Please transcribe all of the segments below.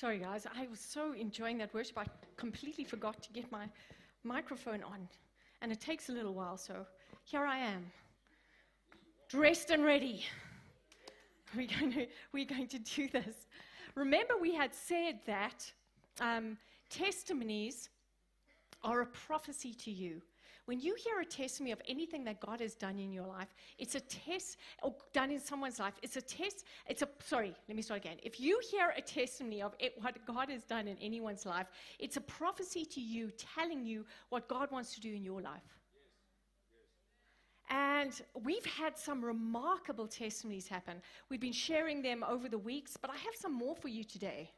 Sorry, guys. I was so enjoying that worship, I completely forgot to get my microphone on. And it takes a little while, so here I am, dressed and ready. We're going to, we're going to do this. Remember, we had said that um, testimonies are a prophecy to you. When you hear a testimony of anything that God has done in your life, it's a test, or done in someone's life, it's a test, it's a, sorry, let me start again. If you hear a testimony of it, what God has done in anyone's life, it's a prophecy to you telling you what God wants to do in your life. And we've had some remarkable testimonies happen. We've been sharing them over the weeks, but I have some more for you today.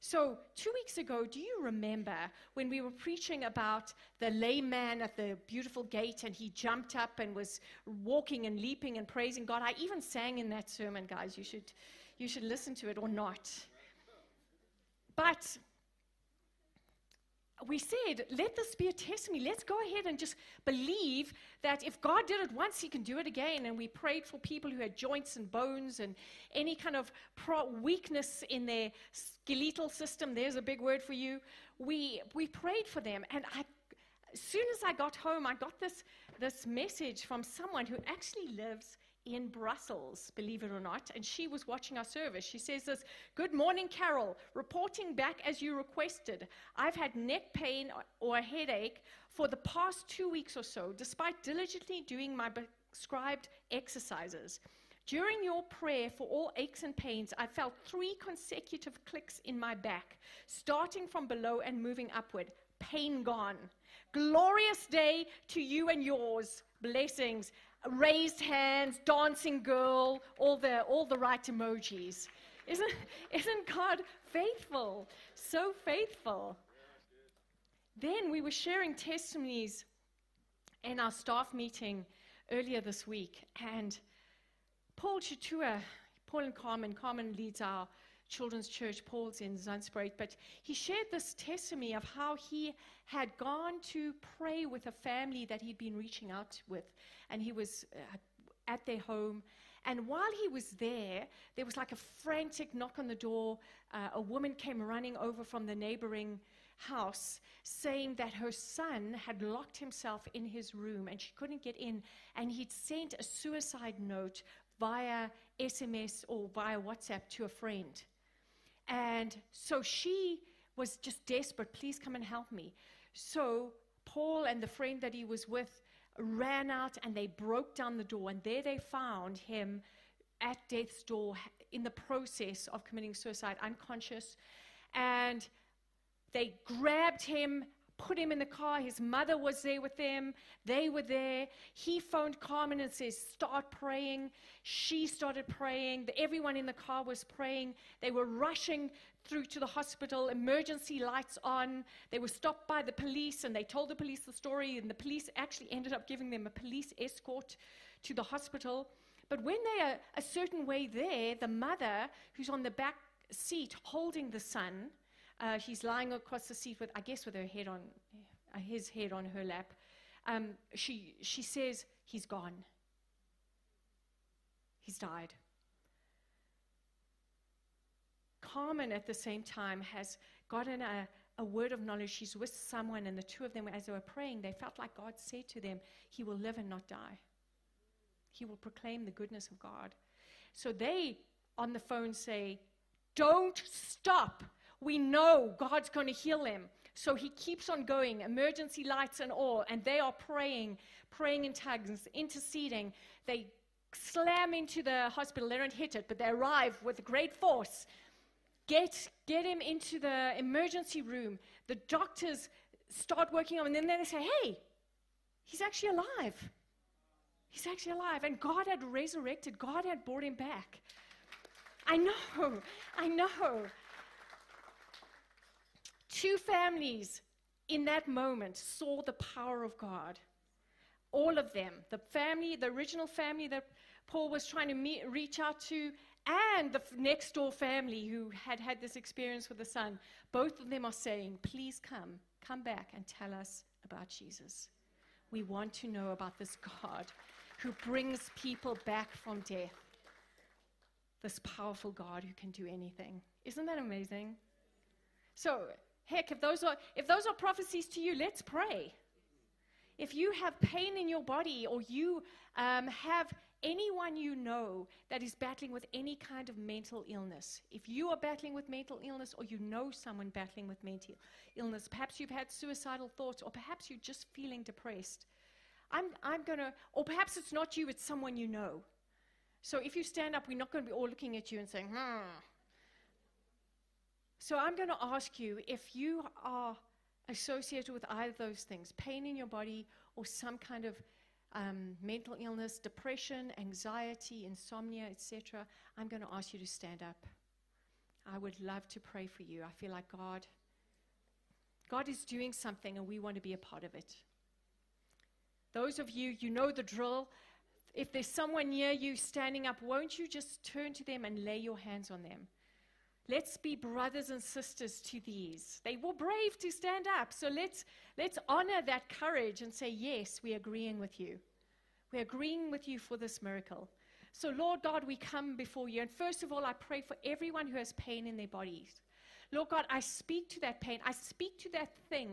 So, two weeks ago, do you remember when we were preaching about the layman at the beautiful gate and he jumped up and was walking and leaping and praising God? I even sang in that sermon, guys. You should, you should listen to it or not. But we said, let this be a testimony. Let's go ahead and just believe that if God did it once, He can do it again. And we prayed for people who had joints and bones and any kind of weakness in their skeletal system. There's a big word for you. We, we prayed for them. And I, as soon as I got home, I got this, this message from someone who actually lives in Brussels, believe it or not, and she was watching our service. She says this Good morning, Carol. Reporting back as you requested. I've had neck pain or a headache for the past two weeks or so, despite diligently doing my prescribed exercises. During your prayer for all aches and pains, I felt three consecutive clicks in my back, starting from below and moving upward. Pain gone. Glorious day to you and yours. Blessings raised hands, dancing girl, all the, all the right emojis. Isn't, isn't God faithful? So faithful. Then we were sharing testimonies in our staff meeting earlier this week, and Paul Chatua, Paul and Carmen, Carmen leads our children's church, Paul's in Zandspruit, but he shared this testimony of how he had gone to pray with a family that he'd been reaching out with, and he was uh, at their home. And while he was there, there was like a frantic knock on the door. Uh, a woman came running over from the neighboring house saying that her son had locked himself in his room and she couldn't get in. And he'd sent a suicide note via SMS or via WhatsApp to a friend. And so she was just desperate, please come and help me. So Paul and the friend that he was with ran out and they broke down the door, and there they found him at death's door in the process of committing suicide, unconscious. And they grabbed him, put him in the car. His mother was there with them. They were there. He phoned Carmen and says, Start praying. She started praying. Everyone in the car was praying. They were rushing through to the hospital, emergency lights on. They were stopped by the police and they told the police the story, and the police actually ended up giving them a police escort to the hospital. But when they are a certain way there, the mother, who's on the back seat holding the son, uh, she's lying across the seat with, I guess, with her head on, uh, his head on her lap. Um, she, she says, He's gone. He's died. Carmen, at the same time, has gotten a, a word of knowledge. She's with someone, and the two of them, as they were praying, they felt like God said to them, He will live and not die. He will proclaim the goodness of God. So they, on the phone, say, Don't stop. We know God's going to heal him. So he keeps on going, emergency lights and all, and they are praying, praying in tongues, interceding. They slam into the hospital. They don't hit it, but they arrive with great force. Get, get him into the emergency room. The doctors start working on him, and then they say, hey, he's actually alive. He's actually alive. And God had resurrected, God had brought him back. I know, I know. Two families in that moment saw the power of God. All of them. The family, the original family that Paul was trying to meet, reach out to, and the next door family who had had this experience with the son. Both of them are saying, Please come, come back and tell us about Jesus. We want to know about this God who brings people back from death. this powerful God who can do anything. Isn't that amazing? So, heck, if those are if those are prophecies to you, let's pray. If you have pain in your body or you um, have anyone you know that is battling with any kind of mental illness, if you are battling with mental illness or you know someone battling with mental illness, perhaps you've had suicidal thoughts or perhaps you're just feeling depressed, I'm, I'm going to, or perhaps it's not you, it's someone you know. So if you stand up, we're not going to be all looking at you and saying, hmm. So I'm going to ask you if you are associated with either of those things pain in your body or some kind of um, mental illness, depression, anxiety, insomnia, etc., I'm going to ask you to stand up. I would love to pray for you. I feel like God, God is doing something and we want to be a part of it. Those of you, you know the drill. If there's someone near you standing up, won't you just turn to them and lay your hands on them? Let's be brothers and sisters to these. They were brave to stand up. So let's, let's honor that courage and say, Yes, we're agreeing with you. We're agreeing with you for this miracle. So, Lord God, we come before you. And first of all, I pray for everyone who has pain in their bodies. Lord God, I speak to that pain. I speak to that thing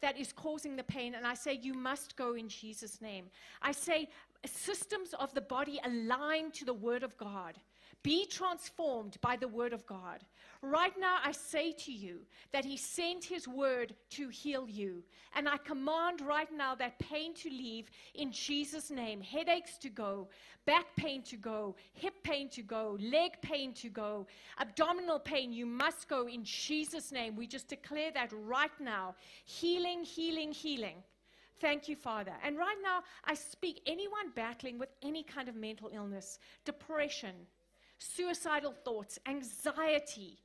that is causing the pain, and I say, You must go in Jesus' name. I say, systems of the body align to the Word of God. Be transformed by the word of God. Right now, I say to you that He sent His word to heal you. And I command right now that pain to leave in Jesus' name. Headaches to go, back pain to go, hip pain to go, leg pain to go, abdominal pain, you must go in Jesus' name. We just declare that right now. Healing, healing, healing. Thank you, Father. And right now, I speak anyone battling with any kind of mental illness, depression, suicidal thoughts, anxiety,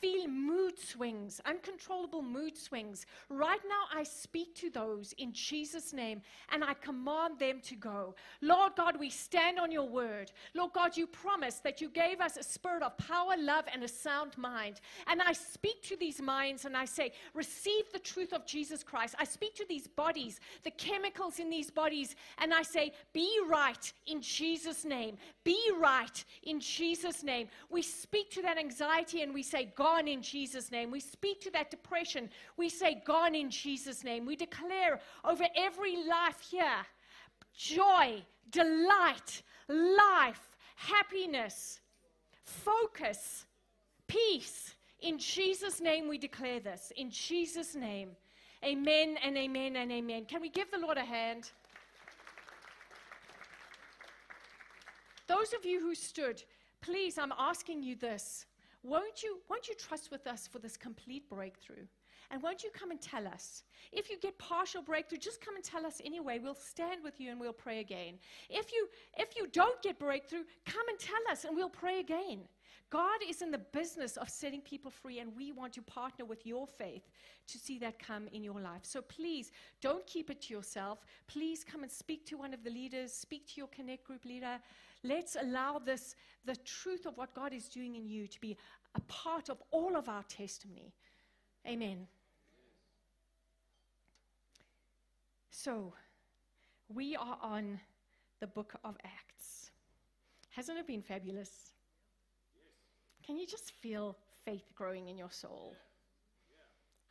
feel mood swings, uncontrollable mood swings. Right now, I speak to those in Jesus' name and I command them to go. Lord God, we stand on your word. Lord God, you promised that you gave us a spirit of power, love, and a sound mind. And I speak to these minds and I say, receive the truth of Jesus Christ. I speak to these bodies, the chemicals in these bodies, and I say, be right in Jesus' name. Be right in Jesus' name. We speak to that anxiety and we say, God, gone in Jesus' name. We speak to that depression. We say, gone in Jesus' name. We declare over every life here joy, delight, life, happiness, focus, peace. In Jesus' name, we declare this. In Jesus' name. Amen and amen and amen. Can we give the Lord a hand? Those of you who stood, please, I'm asking you this. Won't you, won't you trust with us for this complete breakthrough? And won't you come and tell us? If you get partial breakthrough, just come and tell us anyway. We'll stand with you and we'll pray again. If you if you don't get breakthrough, come and tell us and we'll pray again. God is in the business of setting people free, and we want to partner with your faith to see that come in your life. So please don't keep it to yourself. Please come and speak to one of the leaders, speak to your Connect group leader. Let's allow this, the truth of what God is doing in you, to be a part of all of our testimony. Amen. So, we are on the book of Acts. Hasn't it been fabulous? Can you just feel faith growing in your soul?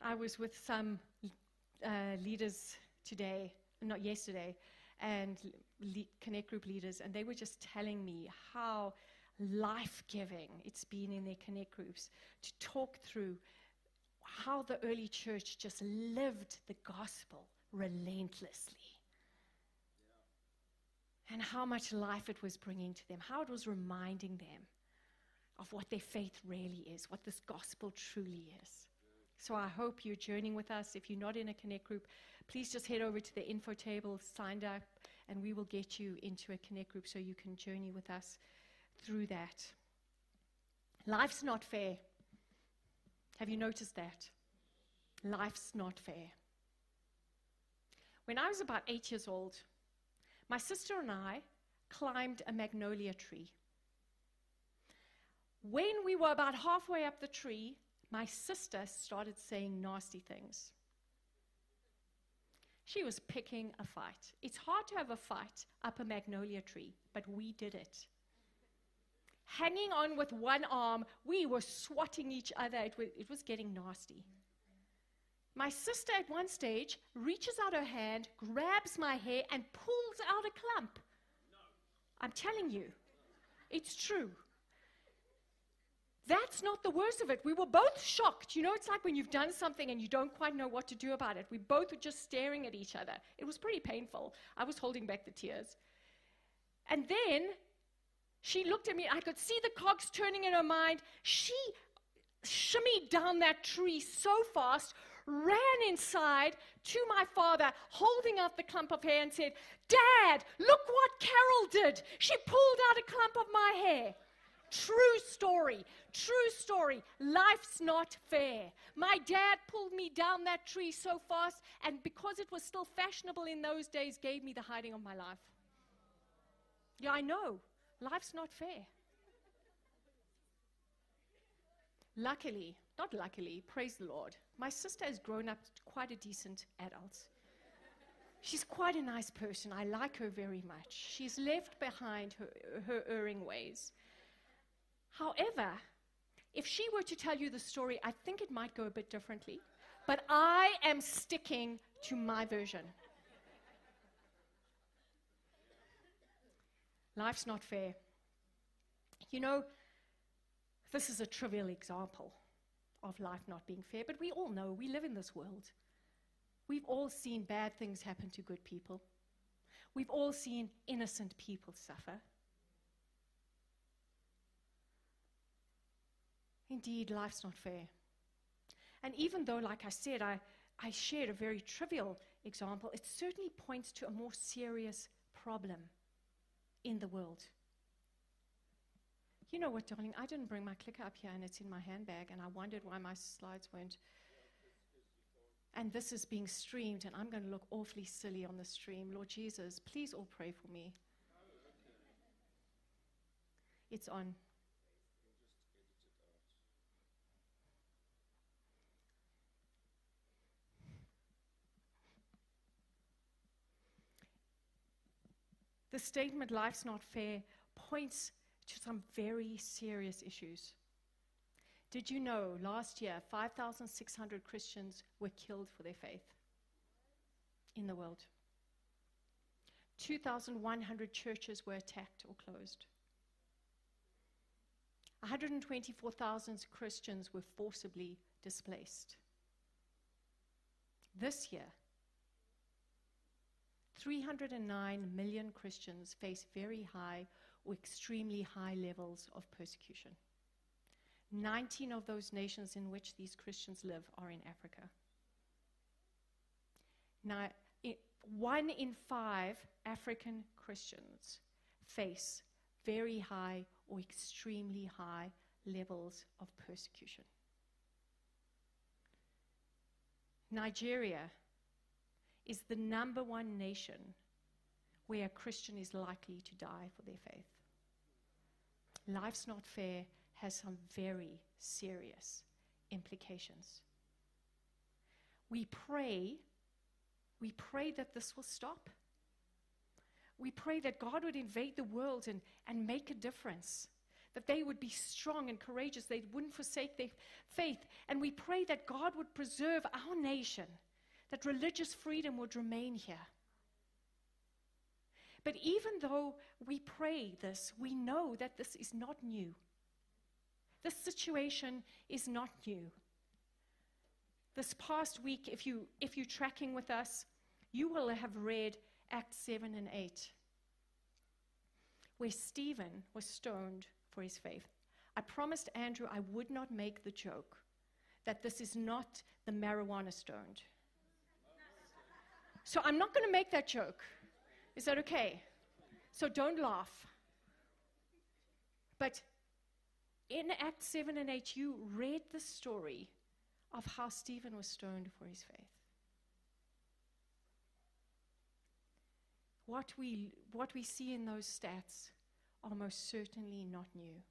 I was with some uh, leaders today, not yesterday, and Connect Group leaders, and they were just telling me how life giving it's been in their Connect groups to talk through how the early church just lived the gospel relentlessly. And how much life it was bringing to them, how it was reminding them of what their faith really is, what this gospel truly is. So I hope you're journeying with us. If you're not in a Connect group, please just head over to the info table, sign up, and we will get you into a Connect group so you can journey with us through that. Life's not fair. Have you noticed that? Life's not fair. When I was about eight years old, my sister and I climbed a magnolia tree. When we were about halfway up the tree, my sister started saying nasty things. She was picking a fight. It's hard to have a fight up a magnolia tree, but we did it. hanging on with one arm. We were swatting each other. It was, it was getting nasty. My sister, at one stage, reaches out her hand, grabs my hair, and pulls out a clump. I'm telling you, it's true. That's not the worst of it. We were both shocked. You know, it's like when you've done something and you don't quite know what to do about it. We both were just staring at each other. It was pretty painful. I was holding back the tears. And then she looked at me. I could see the cogs turning in her mind. She shimmied down that tree so fast, ran inside to my father, holding out the clump of hair, and said, Dad, look what Carol did. She pulled out a clump of my hair. True story. True story. Life's not fair. My dad pulled me down that tree so fast, and because it was still fashionable in those days, gave me the hiding of my life. Yeah, I know. Life's not fair. Luckily, not luckily, praise the Lord, my sister has grown up quite a decent adult. She's quite a nice person. I like her very much. She's left behind her, her erring ways. However, if she were to tell you the story, I think it might go a bit differently. But I am sticking to my version. Life's not fair. You know, this is a trivial example of life not being fair, but we all know we live in this world. We've all seen bad things happen to good people. We've all seen innocent people suffer. Indeed, life's not fair. And even though, like I said, I, I shared a very trivial example, it certainly points to a more serious problem in the world. You know what, darling? I didn't bring my clicker up here and it's in my handbag, and I wondered why my slides weren't. And this is being streamed, and I'm going to look awfully silly on the stream. Lord Jesus, please all pray for me. It's on. The statement, life's not fair, points to some very serious issues. Did you know last year 5,600 Christians were killed for their faith in the world? 2,100 churches were attacked or closed. 124,000 Christians were forcibly displaced. This year, 309 million Christians face very high or extremely high levels of persecution. 19 of those nations in which these Christians live are in Africa. Now, one in five African Christians face very high or extremely high levels of persecution. Nigeria is the number one nation where a Christian is likely to die for their faith. Life's not fair has some very serious implications. We pray, we pray that this will stop. We pray that God would invade the world and, and make a difference, that they would be strong and courageous, they wouldn't forsake their faith. And we pray that God would preserve our nation that religious freedom would remain here. But even though we pray this, we know that this is not new. This situation is not new. This past week, if, you, if you're tracking with us, you will have read Acts 7 and 8, where Stephen was stoned for his faith. I promised Andrew I would not make the joke that this is not the marijuana stoned. So I'm not going to make that joke. Is that okay? So don't laugh. But in Acts 7 and 8, you read the story of how Stephen was stoned for his faith. What we, what we see in those stats are most certainly not new.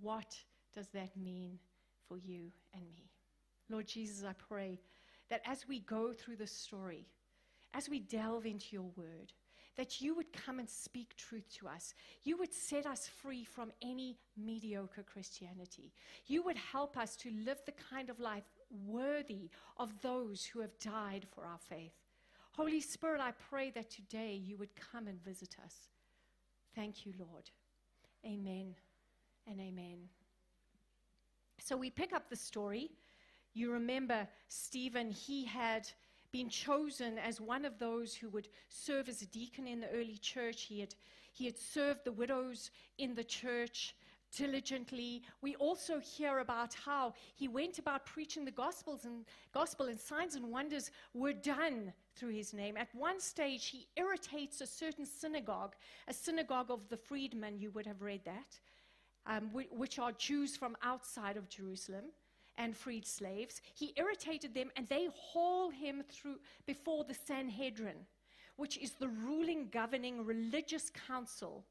What does that mean for you and me? Lord Jesus, I pray that as we go through the story, as we delve into your word, that you would come and speak truth to us. You would set us free from any mediocre Christianity. You would help us to live the kind of life worthy of those who have died for our faith. Holy Spirit, I pray that today you would come and visit us. Thank you, Lord. Amen and amen. So we pick up the story. You remember Stephen, he had been chosen as one of those who would serve as a deacon in the early church. He had, he had served the widows in the church diligently. We also hear about how he went about preaching the gospels and gospel and signs and wonders were done through his name. At one stage he irritates a certain synagogue, a synagogue of the freedmen, you would have read that, um, which are Jews from outside of Jerusalem and freed slaves. He irritated them, and they haul him through before the Sanhedrin, which is the ruling, governing religious council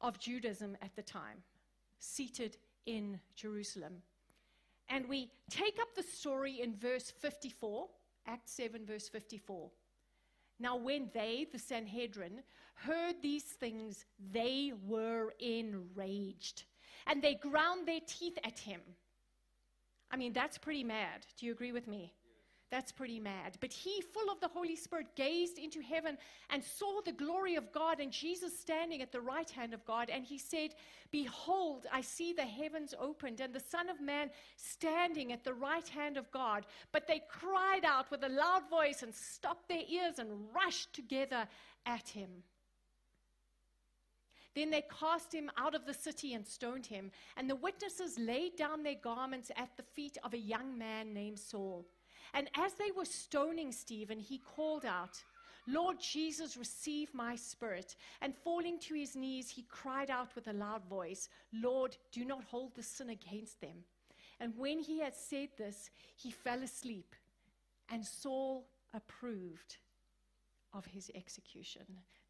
of Judaism at the time, seated in Jerusalem. And we take up the story in verse 54, Act 7, verse 54. Now, when they, the Sanhedrin, heard these things, they were enraged and they ground their teeth at him. I mean, that's pretty mad. Do you agree with me? That's pretty mad. But he, full of the Holy Spirit, gazed into heaven and saw the glory of God and Jesus standing at the right hand of God. And he said, Behold, I see the heavens opened and the Son of Man standing at the right hand of God. But they cried out with a loud voice and stopped their ears and rushed together at him. Then they cast him out of the city and stoned him. And the witnesses laid down their garments at the feet of a young man named Saul. And as they were stoning Stephen, he called out, Lord Jesus, receive my spirit. And falling to his knees, he cried out with a loud voice, Lord, do not hold the sin against them. And when he had said this, he fell asleep, and Saul approved of his execution.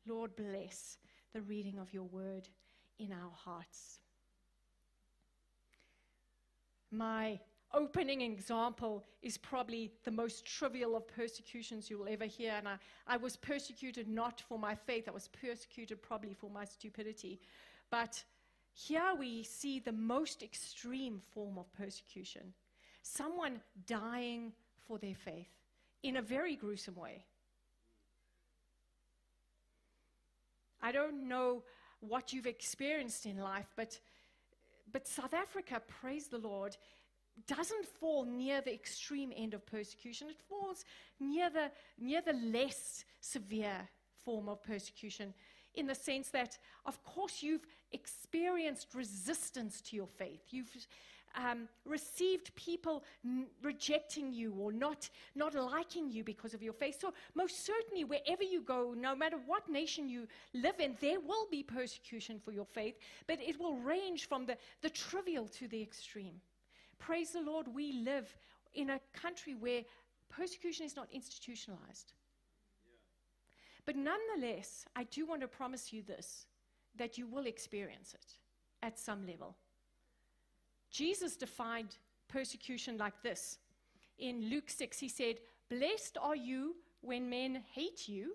Lord, bless the reading of your word in our hearts. My opening example is probably the most trivial of persecutions you will ever hear. And I, I was persecuted not for my faith, I was persecuted probably for my stupidity. But here we see the most extreme form of persecution someone dying for their faith in a very gruesome way. I don't know what you've experienced in life, but, but South Africa, praise the Lord, doesn't fall near the extreme end of persecution. It falls near the, near the less severe form of persecution in the sense that, of course, you've experienced resistance to your faith. You've um, received people n- rejecting you or not, not liking you because of your faith. So, most certainly, wherever you go, no matter what nation you live in, there will be persecution for your faith, but it will range from the, the trivial to the extreme. Praise the Lord, we live in a country where persecution is not institutionalized. But nonetheless, I do want to promise you this that you will experience it at some level. Jesus defined persecution like this. In Luke 6, he said, Blessed are you when men hate you,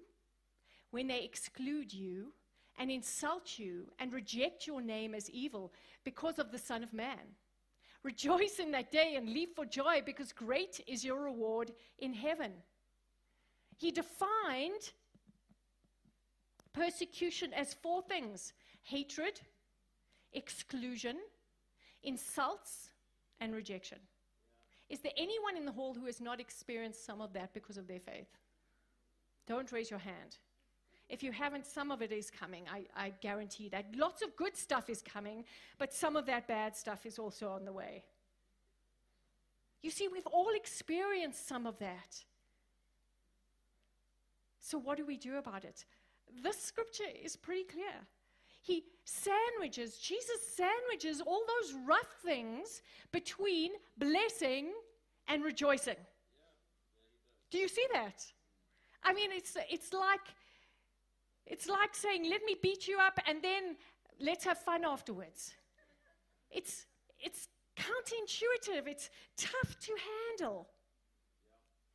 when they exclude you, and insult you, and reject your name as evil because of the Son of Man. Rejoice in that day and leap for joy, because great is your reward in heaven. He defined persecution as four things hatred, exclusion, insults, and rejection. Is there anyone in the hall who has not experienced some of that because of their faith? Don't raise your hand. If you haven't, some of it is coming. I, I, guarantee that. Lots of good stuff is coming, but some of that bad stuff is also on the way. You see, we've all experienced some of that. So, what do we do about it? This scripture is pretty clear. He sandwiches, Jesus sandwiches all those rough things between blessing and rejoicing. Do you see that? I mean, it's, it's like it's like saying, let me beat you up and then let's have fun afterwards. It's, it's counterintuitive, it's tough to handle.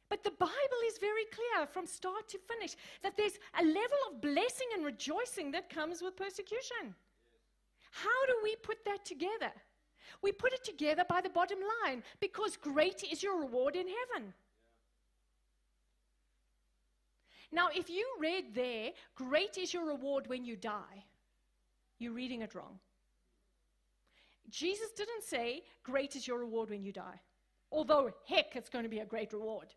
But the Bible is very clear from start to finish that there's a level of blessing and rejoicing that comes with persecution. How do we put that together? We put it together by the bottom line because great is your reward in heaven. Now, if you read there, great is your reward when you die, you're reading it wrong. Jesus didn't say, great is your reward when you die. Although, heck, it's going to be a great reward.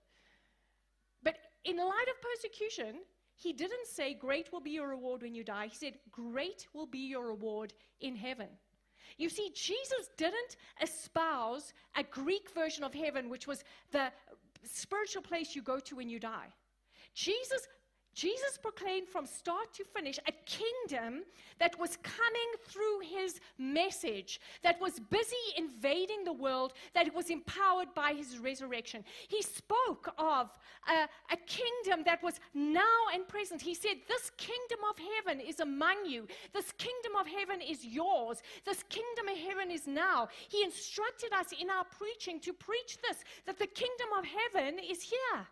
In light of persecution, he didn't say, Great will be your reward when you die. He said, Great will be your reward in heaven. You see, Jesus didn't espouse a Greek version of heaven, which was the spiritual place you go to when you die. Jesus Jesus proclaimed from start to finish a kingdom that was coming through his message, that was busy invading the world, that was empowered by his resurrection. He spoke of a, a, kingdom that was now and present. He said, This kingdom of heaven is among you. This kingdom of heaven is yours. This kingdom of heaven is now. He instructed us in our preaching to preach this that the kingdom of heaven is here.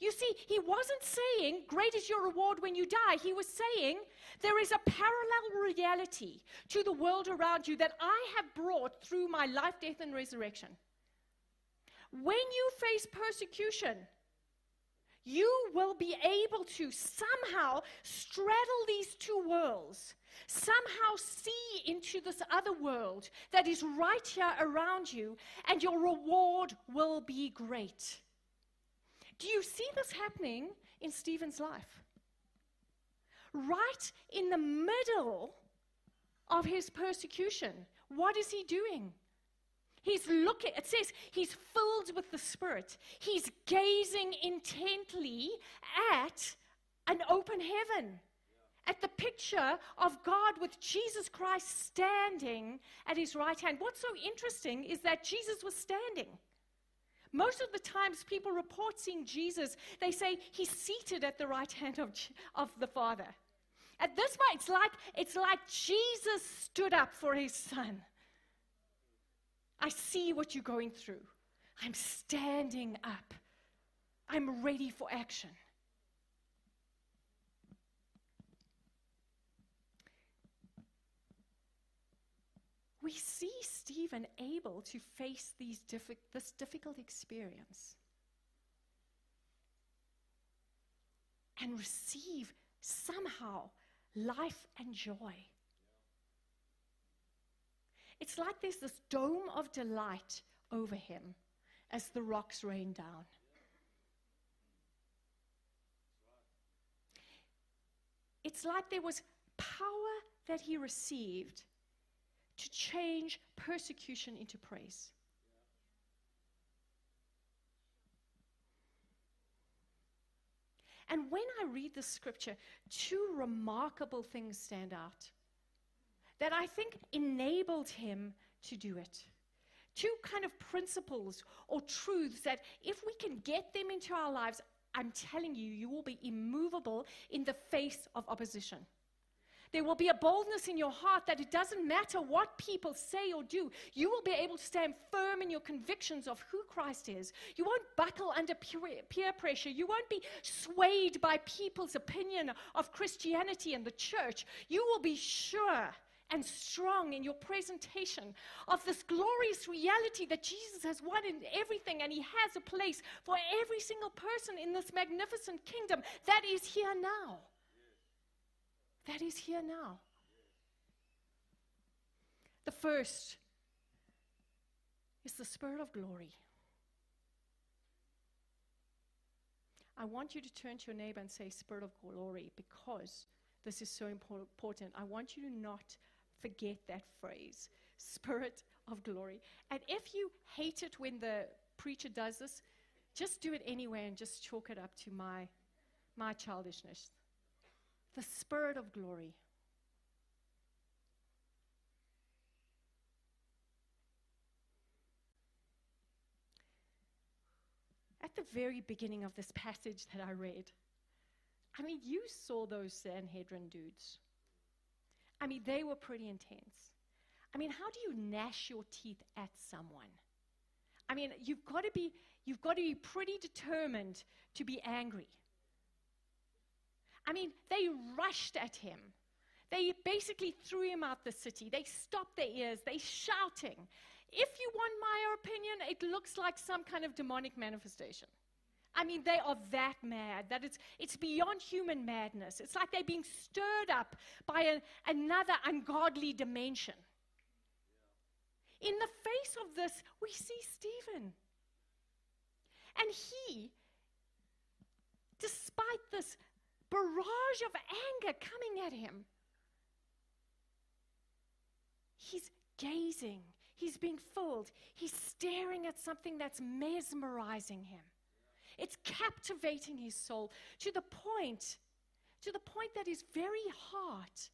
You see, he wasn't saying, Great is your reward when you die. He was saying, There is a parallel reality to the world around you that I have brought through my life, death, and resurrection. When you face persecution, you will be able to somehow straddle these two worlds, somehow see into this other world that is right here around you, and your reward will be great. Do you see this happening in Stephen's life? Right in the middle of his persecution, what is he doing? He's looking, it says he's filled with the Spirit. He's gazing intently at an open heaven, at the picture of God with Jesus Christ standing at his right hand. What's so interesting is that Jesus was standing. Most of the times, people report seeing Jesus, they say he's seated at the right hand of, of the Father. At this point, it's like, it's like Jesus stood up for his son. I see what you're going through. I'm standing up. I'm ready for action. we see Stephen able to face these diffi- this difficult experience and receive somehow life and joy. It's like there's this dome of delight over him as the rocks rain down. It's like there was power that he received to change persecution into praise. And when I read the scripture, two remarkable things stand out that I think enabled him to do it. Two kind of principles or truths that if we can get them into our lives, I'm telling you, you will be immovable in the face of opposition. There will be a boldness in your heart that it doesn't matter what people say or do, you will be able to stand firm in your convictions of who Christ is. You won't buckle under peer pressure. You won't be swayed by people's opinion of Christianity and the church. You will be sure and strong in your presentation of this glorious reality that Jesus has won in everything and He has a place for every single person in this magnificent kingdom that is here now that is here now. The first is the Spirit of glory. I want you to turn to your neighbor and say, Spirit of glory, because this is so important. I want you to not forget that phrase, Spirit of glory. And if you hate it when the preacher does this, just do it anyway and just chalk it up to my, my childishness the Spirit of glory. At the very beginning of this passage that I read, I mean, you saw those Sanhedrin dudes. I mean, they were pretty intense. I mean, how do you gnash your teeth at someone? I mean, you've got to be, you've got to be pretty determined to be angry. I mean, they rushed at him. They basically threw him out the city. They stopped their ears. They shouting. If you want my opinion, it looks like some kind of demonic manifestation. I mean, they are that mad that it's, it's beyond human madness. It's like they're being stirred up by a, another ungodly dimension. In the face of this, we see Stephen. And he, despite this barrage of anger coming at him, he's gazing, he's being filled, he's staring at something that's mesmerizing him. It's captivating his soul to the point, to the point that his very heart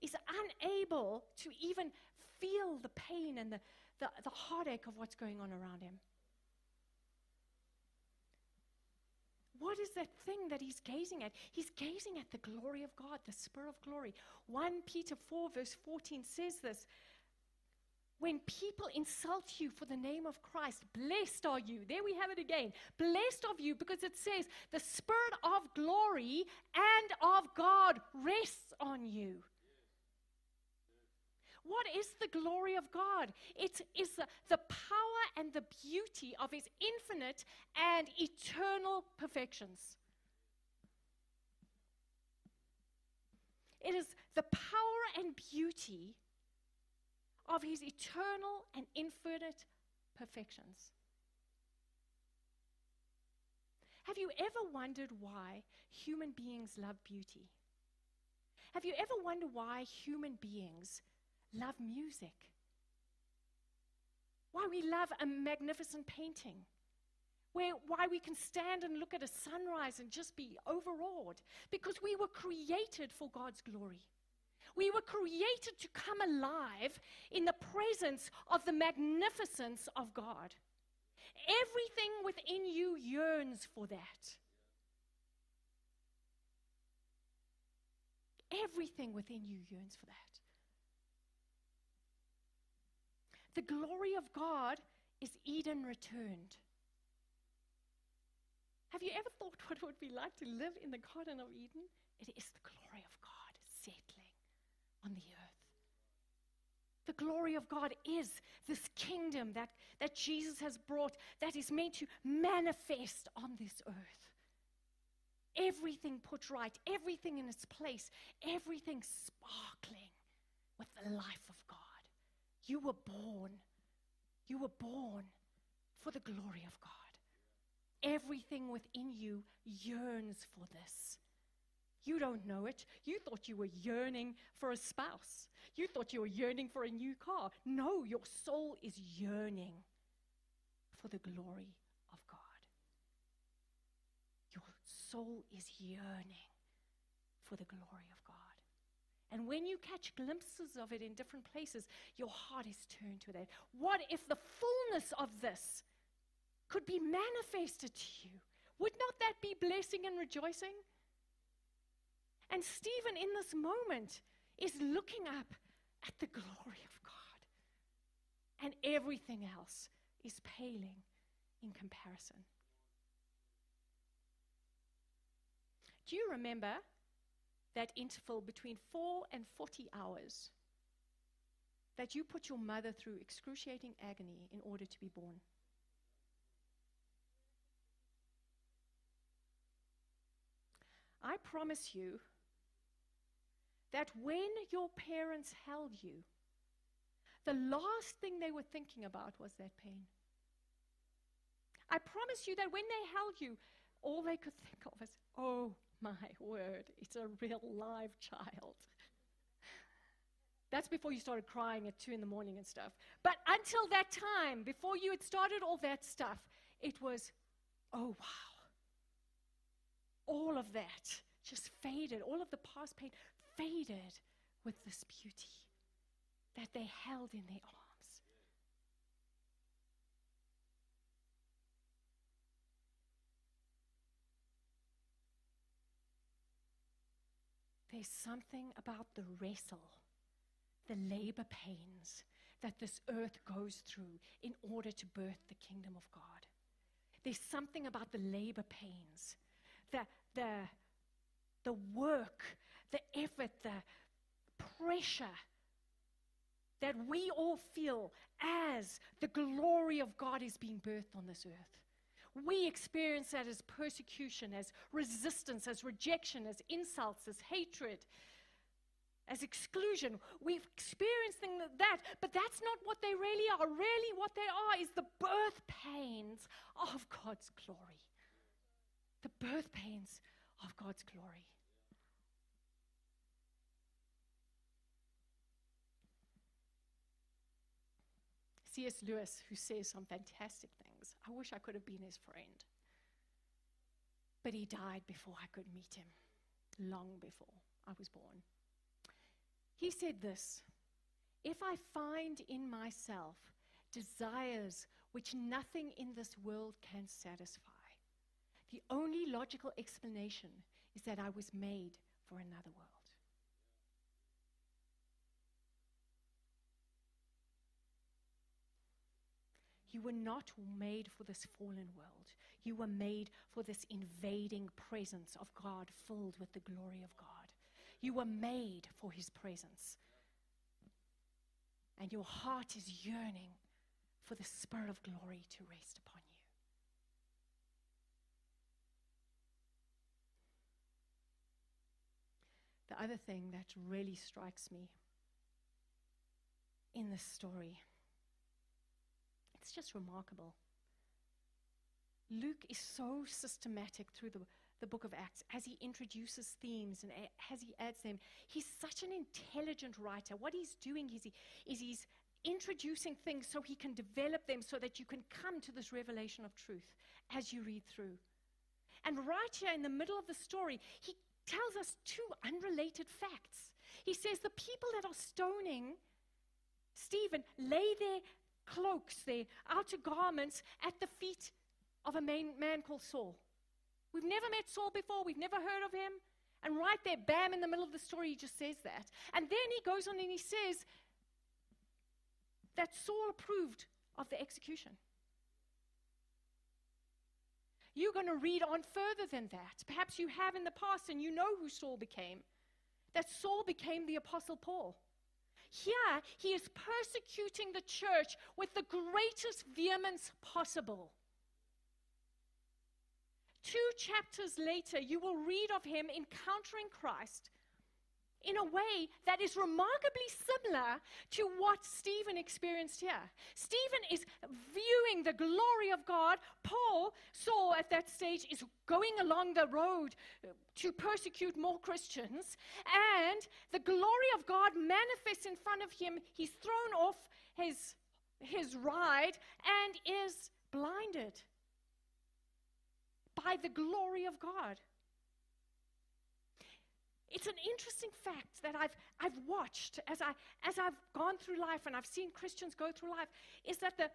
is unable to even feel the pain and the, the, the heartache of what's going on around him. What is that thing that he's gazing at? He's gazing at the glory of God, the Spirit of glory. 1 Peter 4, verse 14 says this When people insult you for the name of Christ, blessed are you. There we have it again. Blessed of you, because it says, The Spirit of glory and of God rests on you. What is the glory of God? It is the, the power and the beauty of His infinite and eternal perfections. It is the power and beauty of His eternal and infinite perfections. Have you ever wondered why human beings love beauty? Have you ever wondered why human beings love music, why we love a magnificent painting, where, why we can stand and look at a sunrise and just be overawed, because we were created for God's glory. We were created to come alive in the presence of the magnificence of God. Everything within you yearns for that. Everything within you yearns for that. The glory of God is Eden returned. Have you ever thought what it would be like to live in the Garden of Eden? It is the glory of God settling on the earth. The glory of God is this kingdom that, that Jesus has brought that is meant to manifest on this earth. Everything put right, everything in its place, everything sparkling with the life of God. You were born. You were born for the glory of God. Everything within you yearns for this. You don't know it. You thought you were yearning for a spouse. You thought you were yearning for a new car. No, your soul is yearning for the glory of God. Your soul is yearning for the glory of God. And when you catch glimpses of it in different places, your heart is turned to that. What if the fullness of this could be manifested to you? Would not that be blessing and rejoicing? And Stephen, in this moment, is looking up at the glory of God. And everything else is paling in comparison. Do you remember that interval between four and 40 hours that you put your mother through excruciating agony in order to be born. I promise you that when your parents held you, the last thing they were thinking about was that pain. I promise you that when they held you, all they could think of was, oh, my word, it's a real live child. That's before you started crying at two in the morning and stuff. But until that time, before you had started all that stuff, it was, oh wow. All of that just faded. All of the past pain faded with this beauty that they held in their arms. There's something about the wrestle, the labor pains, that this earth goes through in order to birth the kingdom of God. There's something about the labor pains, the, the, the work, the effort, the pressure that we all feel as the glory of God is being birthed on this earth. We experience that as persecution, as resistance, as rejection, as insults, as hatred, as exclusion. We've experienced that, but that's not what they really are. Really, what they are is the birth pains of God's glory. The birth pains of God's glory. C.S. Lewis, who says some fantastic things. I wish I could have been his friend. But he died before I could meet him, long before I was born. He said this If I find in myself desires which nothing in this world can satisfy, the only logical explanation is that I was made for another world. You were not made for this fallen world. You were made for this invading presence of God filled with the glory of God. You were made for His presence. And your heart is yearning for the Spirit of glory to rest upon you. The other thing that really strikes me in this story, it's just remarkable. Luke is so systematic through the the book of Acts, as he introduces themes and as he adds them, he's such an intelligent writer. What he's doing is, he, is he's introducing things so he can develop them so that you can come to this revelation of truth as you read through. And right here in the middle of the story, he tells us two unrelated facts. He says the people that are stoning Stephen lay their cloaks, their outer garments, at the feet of a man, man called Saul. We've never met Saul before, we've never heard of him. And right there, bam, in the middle of the story, he just says that. And then he goes on and he says that Saul approved of the execution. You're going to read on further than that. Perhaps you have in the past and you know who Saul became. That Saul became the Apostle Paul. Here, he is persecuting the church with the greatest vehemence possible. Two chapters later, you will read of him encountering Christ in a way that is remarkably similar to what Stephen experienced here. Stephen is viewing the glory of God. Paul, Saul, at that stage, is going along the road uh, to persecute more Christians, and the glory of God manifests in front of him. He's thrown off his, his ride and is blinded by the glory of God. It's an interesting fact that I've, I've watched as, I, as I've gone through life and I've seen Christians go through life is that the,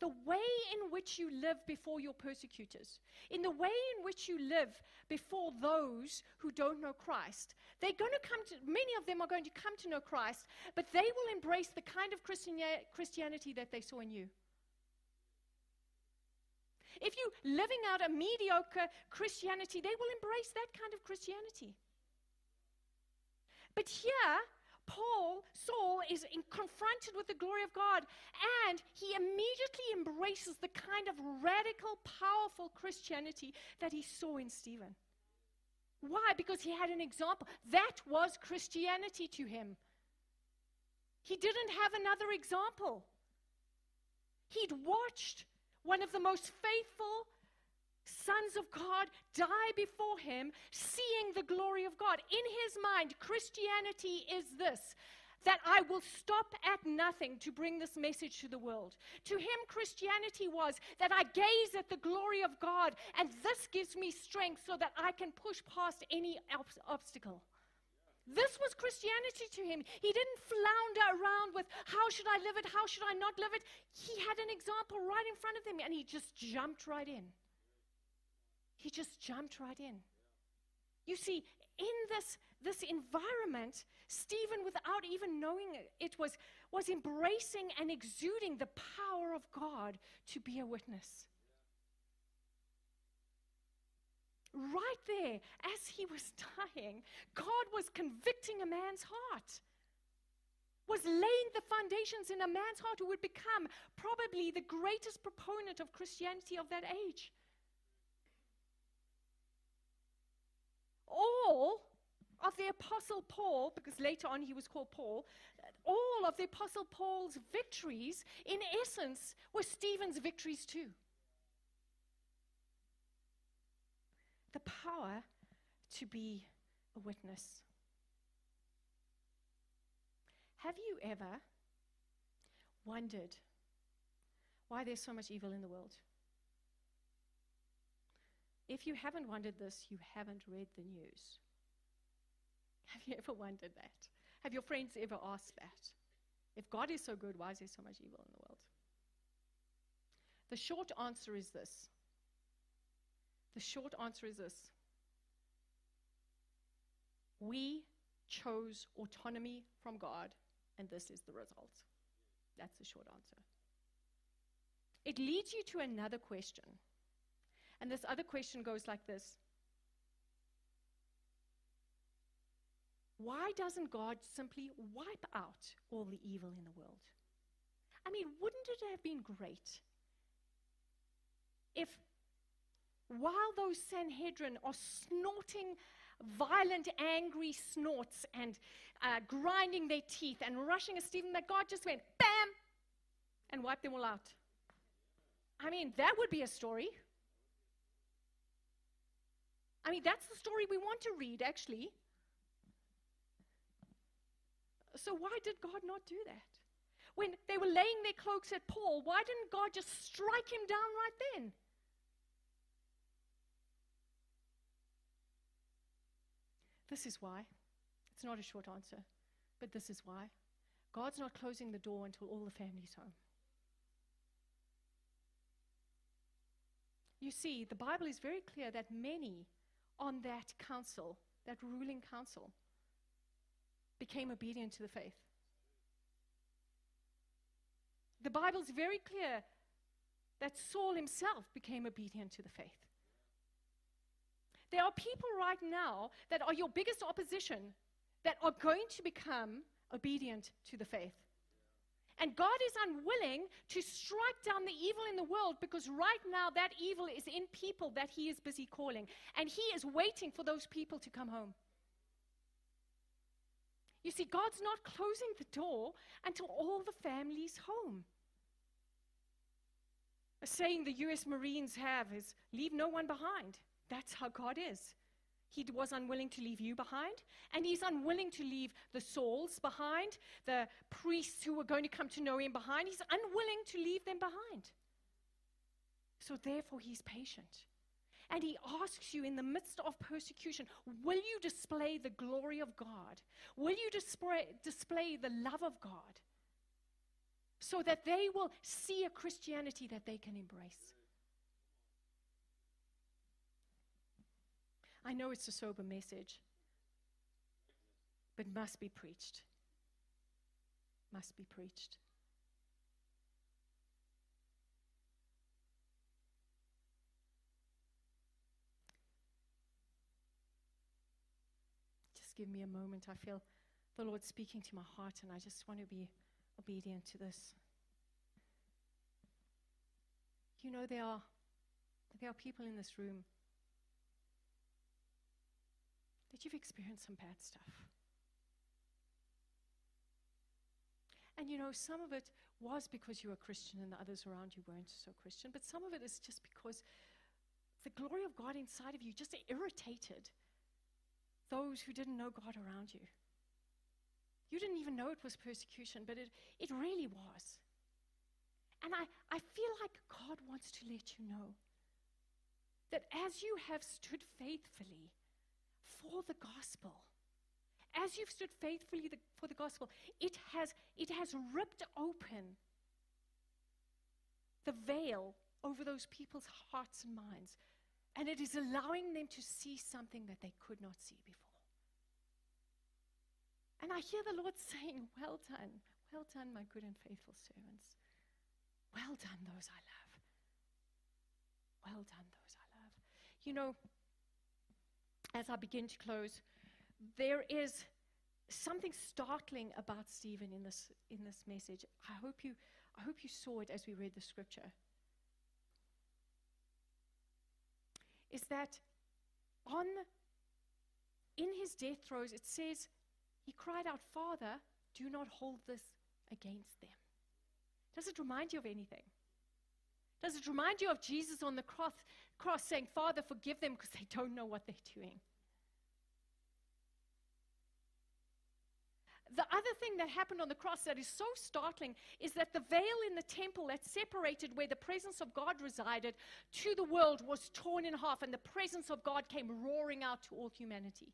the way in which you live before your persecutors, in the way in which you live before those who don't know Christ, they're going to come to, many of them are going to come to know Christ, but they will embrace the kind of Christianity that they saw in you. If you're living out a mediocre Christianity, they will embrace that kind of Christianity. But here, Paul, Saul, is in, confronted with the glory of God, and he immediately embraces the kind of radical, powerful Christianity that he saw in Stephen. Why? Because he had an example. That was Christianity to him. He didn't have another example. He'd watched one of the most faithful sons of God die before him, seeing the glory of God. In his mind, Christianity is this that I will stop at nothing to bring this message to the world. To him, Christianity was that I gaze at the glory of God, and this gives me strength so that I can push past any ob- obstacle. This was Christianity to him. He didn't flounder around with, how should I live it? How should I not live it? He had an example right in front of him and he just jumped right in. He just jumped right in. You see, in this, this environment, Stephen, without even knowing it, was, was embracing and exuding the power of God to be a witness. Right there, as he was dying, God was convicting a man's heart was laying the foundations in a man's heart who would become probably the greatest proponent of Christianity of that age. All of the Apostle Paul, because later on he was called Paul, all of the Apostle Paul's victories, in essence, were Stephen's victories too. The power to be a witness. Have you ever wondered why there's so much evil in the world? If you haven't wondered this, you haven't read the news. Have you ever wondered that? Have your friends ever asked that? If God is so good, why is there so much evil in the world? The short answer is this. The short answer is this. We chose autonomy from God and this is the result. That's the short answer. It leads you to another question. And this other question goes like this Why doesn't God simply wipe out all the evil in the world? I mean, wouldn't it have been great if, while those Sanhedrin are snorting violent, angry snorts and uh, grinding their teeth and rushing at Stephen, that God just went bam and wiped them all out. I mean, that would be a story. I mean, that's the story we want to read, actually. So, why did God not do that? When they were laying their cloaks at Paul, why didn't God just strike him down right then? This is why. It's not a short answer, but this is why. God's not closing the door until all the family's home. You see, the Bible is very clear that many on that council, that ruling council, became obedient to the faith. The Bible is very clear that Saul himself became obedient to the faith. There are people right now that are your biggest opposition that are going to become obedient to the faith. And God is unwilling to strike down the evil in the world because right now that evil is in people that He is busy calling. And He is waiting for those people to come home. You see, God's not closing the door until all the family's home. A saying the US Marines have is leave no one behind. That's how God is. He was unwilling to leave you behind, and He's unwilling to leave the Sauls behind, the priests who were going to come to know Him behind. He's unwilling to leave them behind. So, therefore, He's patient. And He asks you in the midst of persecution will you display the glory of God? Will you display, display the love of God? So that they will see a Christianity that they can embrace. I know it's a sober message, but must be preached. Must be preached. Just give me a moment. I feel the Lord speaking to my heart, and I just want to be obedient to this. You know, there are, there are people in this room that you've experienced some bad stuff. And you know, some of it was because you were Christian and the others around you weren't so Christian, but some of it is just because the glory of God inside of you just irritated those who didn't know God around you. You didn't even know it was persecution, but it, it really was. And I, I feel like God wants to let you know that as you have stood faithfully, for the gospel. As you've stood faithfully the, for the gospel, it has, it has ripped open the veil over those people's hearts and minds. And it is allowing them to see something that they could not see before. And I hear the Lord saying, Well done, well done, my good and faithful servants. Well done, those I love. Well done, those I love. You know, as I begin to close, there is something startling about Stephen in this, in this message. I hope, you, I hope you saw it as we read the scripture. Is that on in his death throes, it says he cried out, Father, do not hold this against them. Does it remind you of anything? Does it remind you of Jesus on the cross, cross saying, Father, forgive them because they don't know what they're doing? The other thing that happened on the cross that is so startling is that the veil in the temple that separated where the presence of God resided to the world was torn in half, and the presence of God came roaring out to all humanity.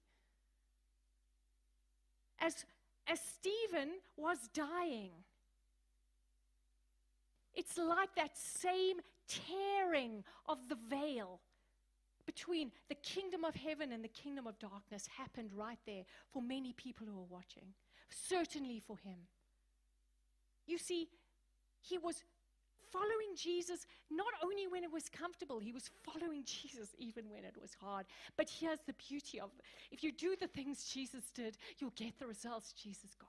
As, as Stephen was dying, it's like that same tearing of the veil between the kingdom of heaven and the kingdom of darkness happened right there for many people who were watching. Certainly for him. You see, he was following Jesus not only when it was comfortable, he was following Jesus even when it was hard. But here's the beauty of it if you do the things Jesus did, you'll get the results Jesus got.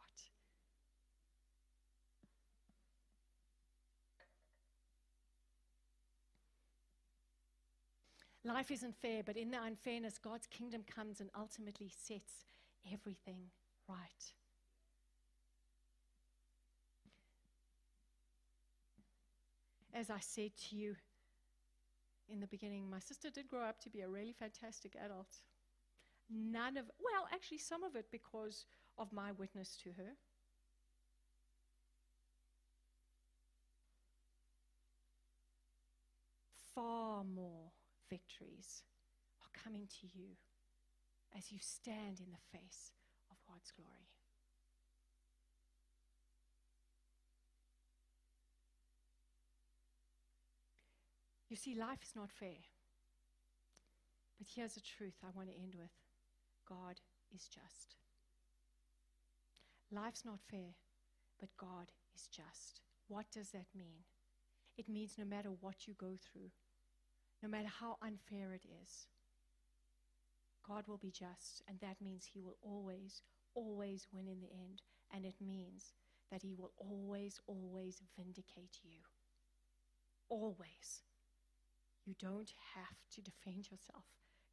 Life isn't fair, but in the unfairness, God's kingdom comes and ultimately sets everything right. As I said to you in the beginning, my sister did grow up to be a really fantastic adult. None of, well, actually, some of it because of my witness to her. Far more victories are coming to you as you stand in the face of God's glory. You see, life is not fair. But here's the truth I want to end with God is just. Life's not fair, but God is just. What does that mean? It means no matter what you go through, no matter how unfair it is, God will be just, and that means He will always, always win in the end. And it means that He will always, always vindicate you. Always. You don't have to defend yourself.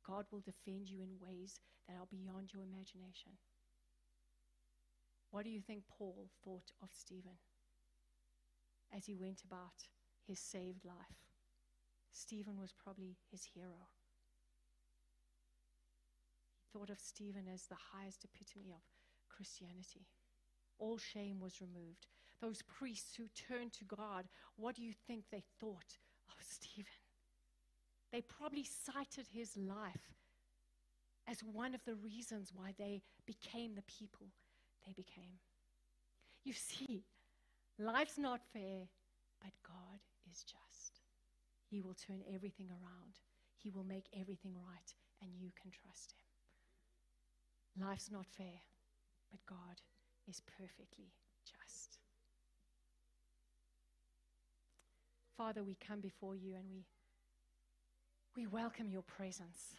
God will defend you in ways that are beyond your imagination. What do you think Paul thought of Stephen as he went about his saved life? Stephen was probably his hero. He thought of Stephen as the highest epitome of Christianity. All shame was removed. Those priests who turned to God, what do you think they thought of Stephen? They probably cited his life as one of the reasons why they became the people they became. You see, life's not fair, but God is just. He will turn everything around, He will make everything right, and you can trust Him. Life's not fair, but God is perfectly just. Father, we come before you and we we welcome your presence.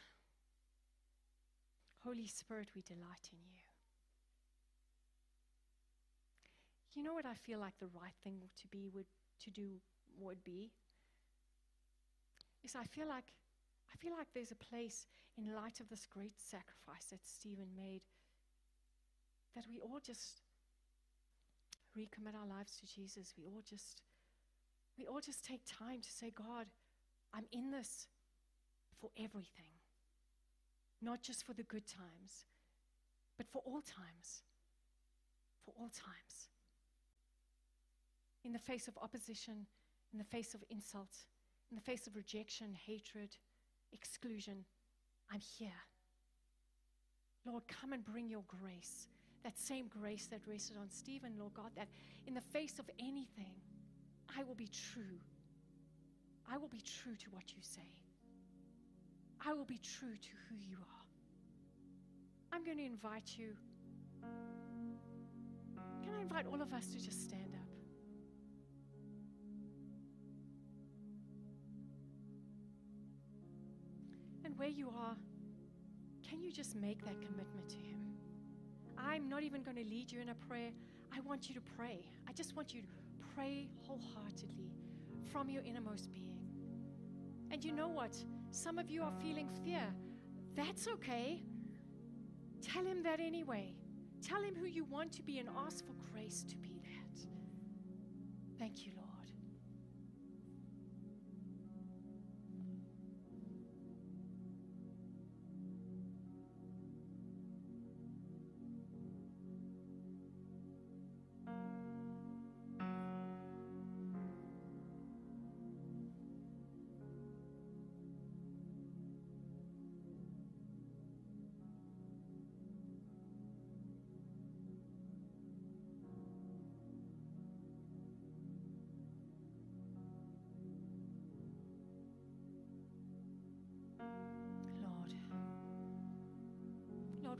Holy Spirit, we delight in you. You know what I feel like the right thing to be would to do would be? Is I feel like I feel like there's a place in light of this great sacrifice that Stephen made that we all just recommit our lives to Jesus. We all just we all just take time to say, God, I'm in this for everything, not just for the good times, but for all times. For all times. In the face of opposition, in the face of insult, in the face of rejection, hatred, exclusion, I'm here. Lord, come and bring your grace, that same grace that rested on Stephen, Lord God, that in the face of anything, I will be true. I will be true to what you say. I will be true to who you are. I'm going to invite you Can I invite all of us to just stand where you are, can you just make that commitment to Him? I'm not even going to lead you in a prayer. I want you to pray. I just want you to pray wholeheartedly from your innermost being. And you know what? Some of you are feeling fear. That's okay. Tell Him that anyway. Tell Him who you want to be and ask for grace to be that. Thank you, Lord.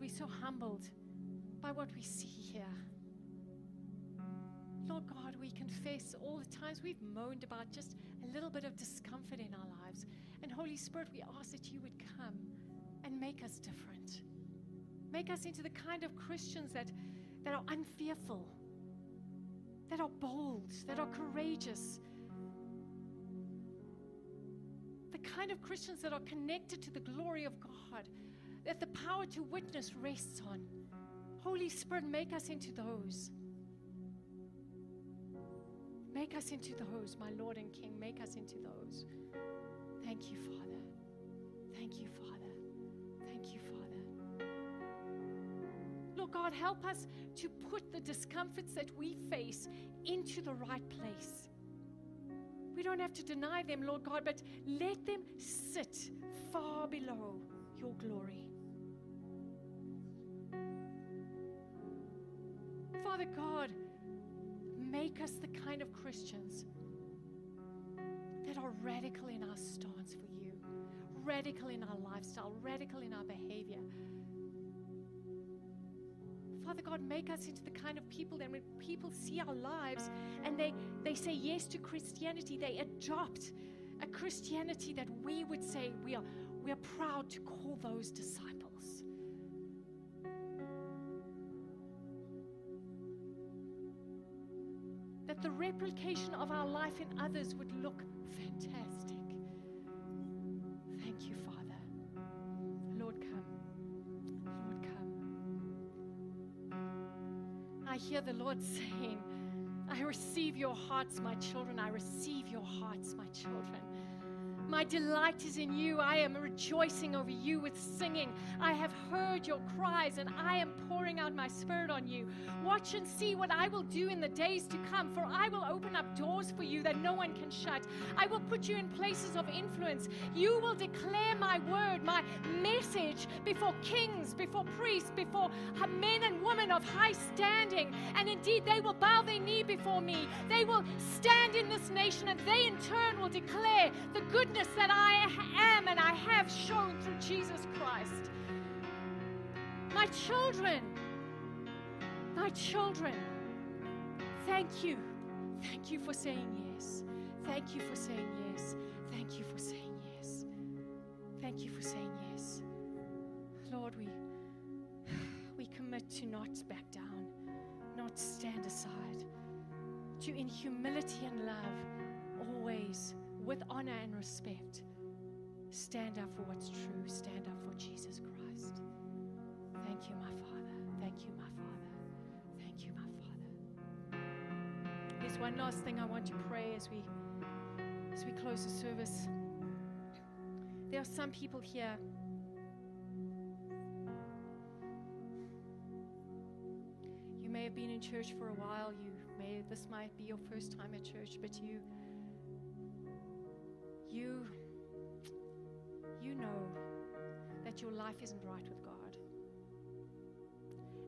We're so humbled by what we see here. Lord God, we confess all the times we've moaned about just a little bit of discomfort in our lives. And Holy Spirit, we ask that you would come and make us different. Make us into the kind of Christians that, that are unfearful, that are bold, that are courageous, the kind of Christians that are connected to the glory of God, that the power to witness rests on. Holy Spirit, make us into those. Make us into those, my Lord and King. Make us into those. Thank you, Father. Thank you, Father. Thank you, Father. Lord God, help us to put the discomforts that we face into the right place. We don't have to deny them, Lord God, but let them sit far below your glory. Father God, make us the kind of Christians that are radical in our stance for you, radical in our lifestyle, radical in our behavior. Father God, make us into the kind of people that when people see our lives and they, they say yes to Christianity, they adopt a Christianity that we would say we are, we are proud to call those disciples. The replication of our life in others would look fantastic. Thank you, Father. Lord, come. Lord, come. I hear the Lord saying, I receive your hearts, my children. I receive your hearts, my children. My delight is in you. I am rejoicing over you with singing. I have heard your cries and I am pouring out my spirit on you. Watch and see what I will do in the days to come, for I will open up doors for you that no one can shut. I will put you in places of influence. You will declare my word, my message before kings, before priests, before men and women of high standing. And indeed, they will bow their knee before me. They will stand in this nation and they in turn will declare the goodness that I am and I have shown through Jesus Christ. My children, my children, thank you. Thank you for saying yes. Thank you for saying yes. Thank you for saying yes. Thank you for saying yes. Lord, we, we commit to not back down, not stand aside, to in humility and love always with honor and respect, stand up for what's true, stand up for Jesus Christ. Thank you, my Father. Thank you, my Father. Thank you, my Father. There's one last thing I want to pray as we as we close the service. There are some people here. You may have been in church for a while. You may this might be your first time at church, but you you you know that your life isn't right with God.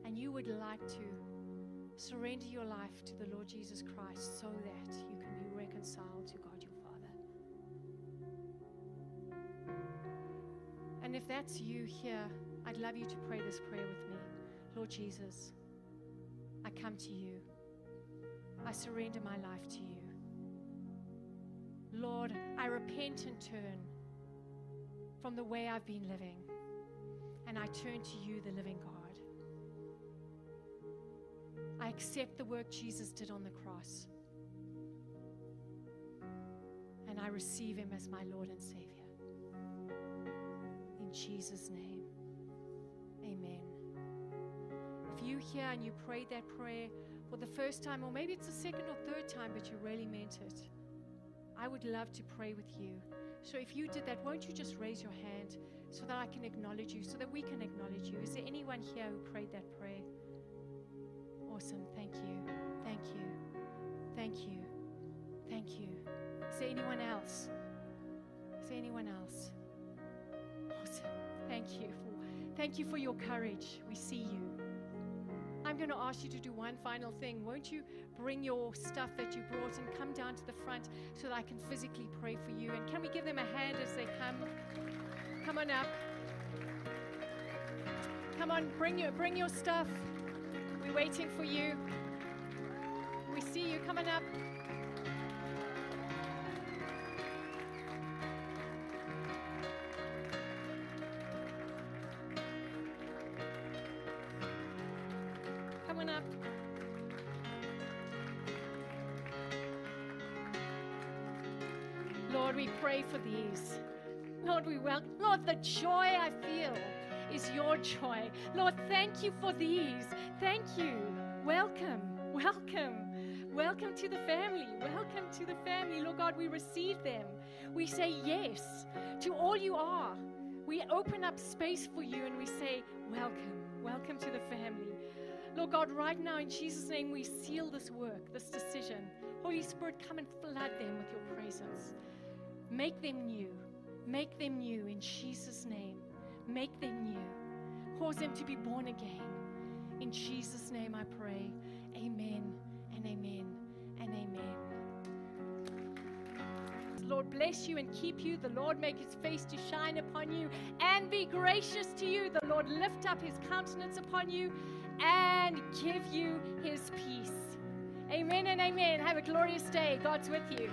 And you would like to surrender your life to the Lord Jesus Christ so that you can be reconciled to God your Father. And if that's you here, I'd love you to pray this prayer with me. Lord Jesus, I come to you. I surrender my life to you. Lord, I repent and turn from the way I've been living, and I turn to you, the living God. I accept the work Jesus did on the cross, and I receive him as my Lord and Savior. In Jesus' name, amen. If you here and you prayed that prayer for the first time, or maybe it's the second or third time, but you really meant it, I would love to pray with you. So if you did that, won't you just raise your hand so that I can acknowledge you, so that we can acknowledge you? Is there anyone here who prayed that prayer? Awesome. Thank you. Thank you. Thank you. Thank you. Is there anyone else? Is there anyone else? Awesome. Thank you. Thank you for your courage. We see you. I'm going to ask you to do one final thing. Won't you bring your stuff that you brought and come down to the front so that I can physically pray for you? And can we give them a hand as they come? Come on up. Come on, bring your bring your stuff. We're waiting for you. We see you coming up. Pray for these. Lord, we welcome. Lord, the joy I feel is your joy. Lord, thank you for these. Thank you. Welcome. Welcome. Welcome to the family. Welcome to the family. Lord God, we receive them. We say yes to all you are. We open up space for you and we say, Welcome. Welcome to the family. Lord God, right now in Jesus' name, we seal this work, this decision. Holy Spirit, come and flood them with your presence. Make them new. Make them new in Jesus' name. Make them new. Cause them to be born again. In Jesus' name I pray. Amen and amen and amen. Lord bless you and keep you. The Lord make his face to shine upon you and be gracious to you. The Lord lift up his countenance upon you and give you his peace. Amen and amen. Have a glorious day. God's with you.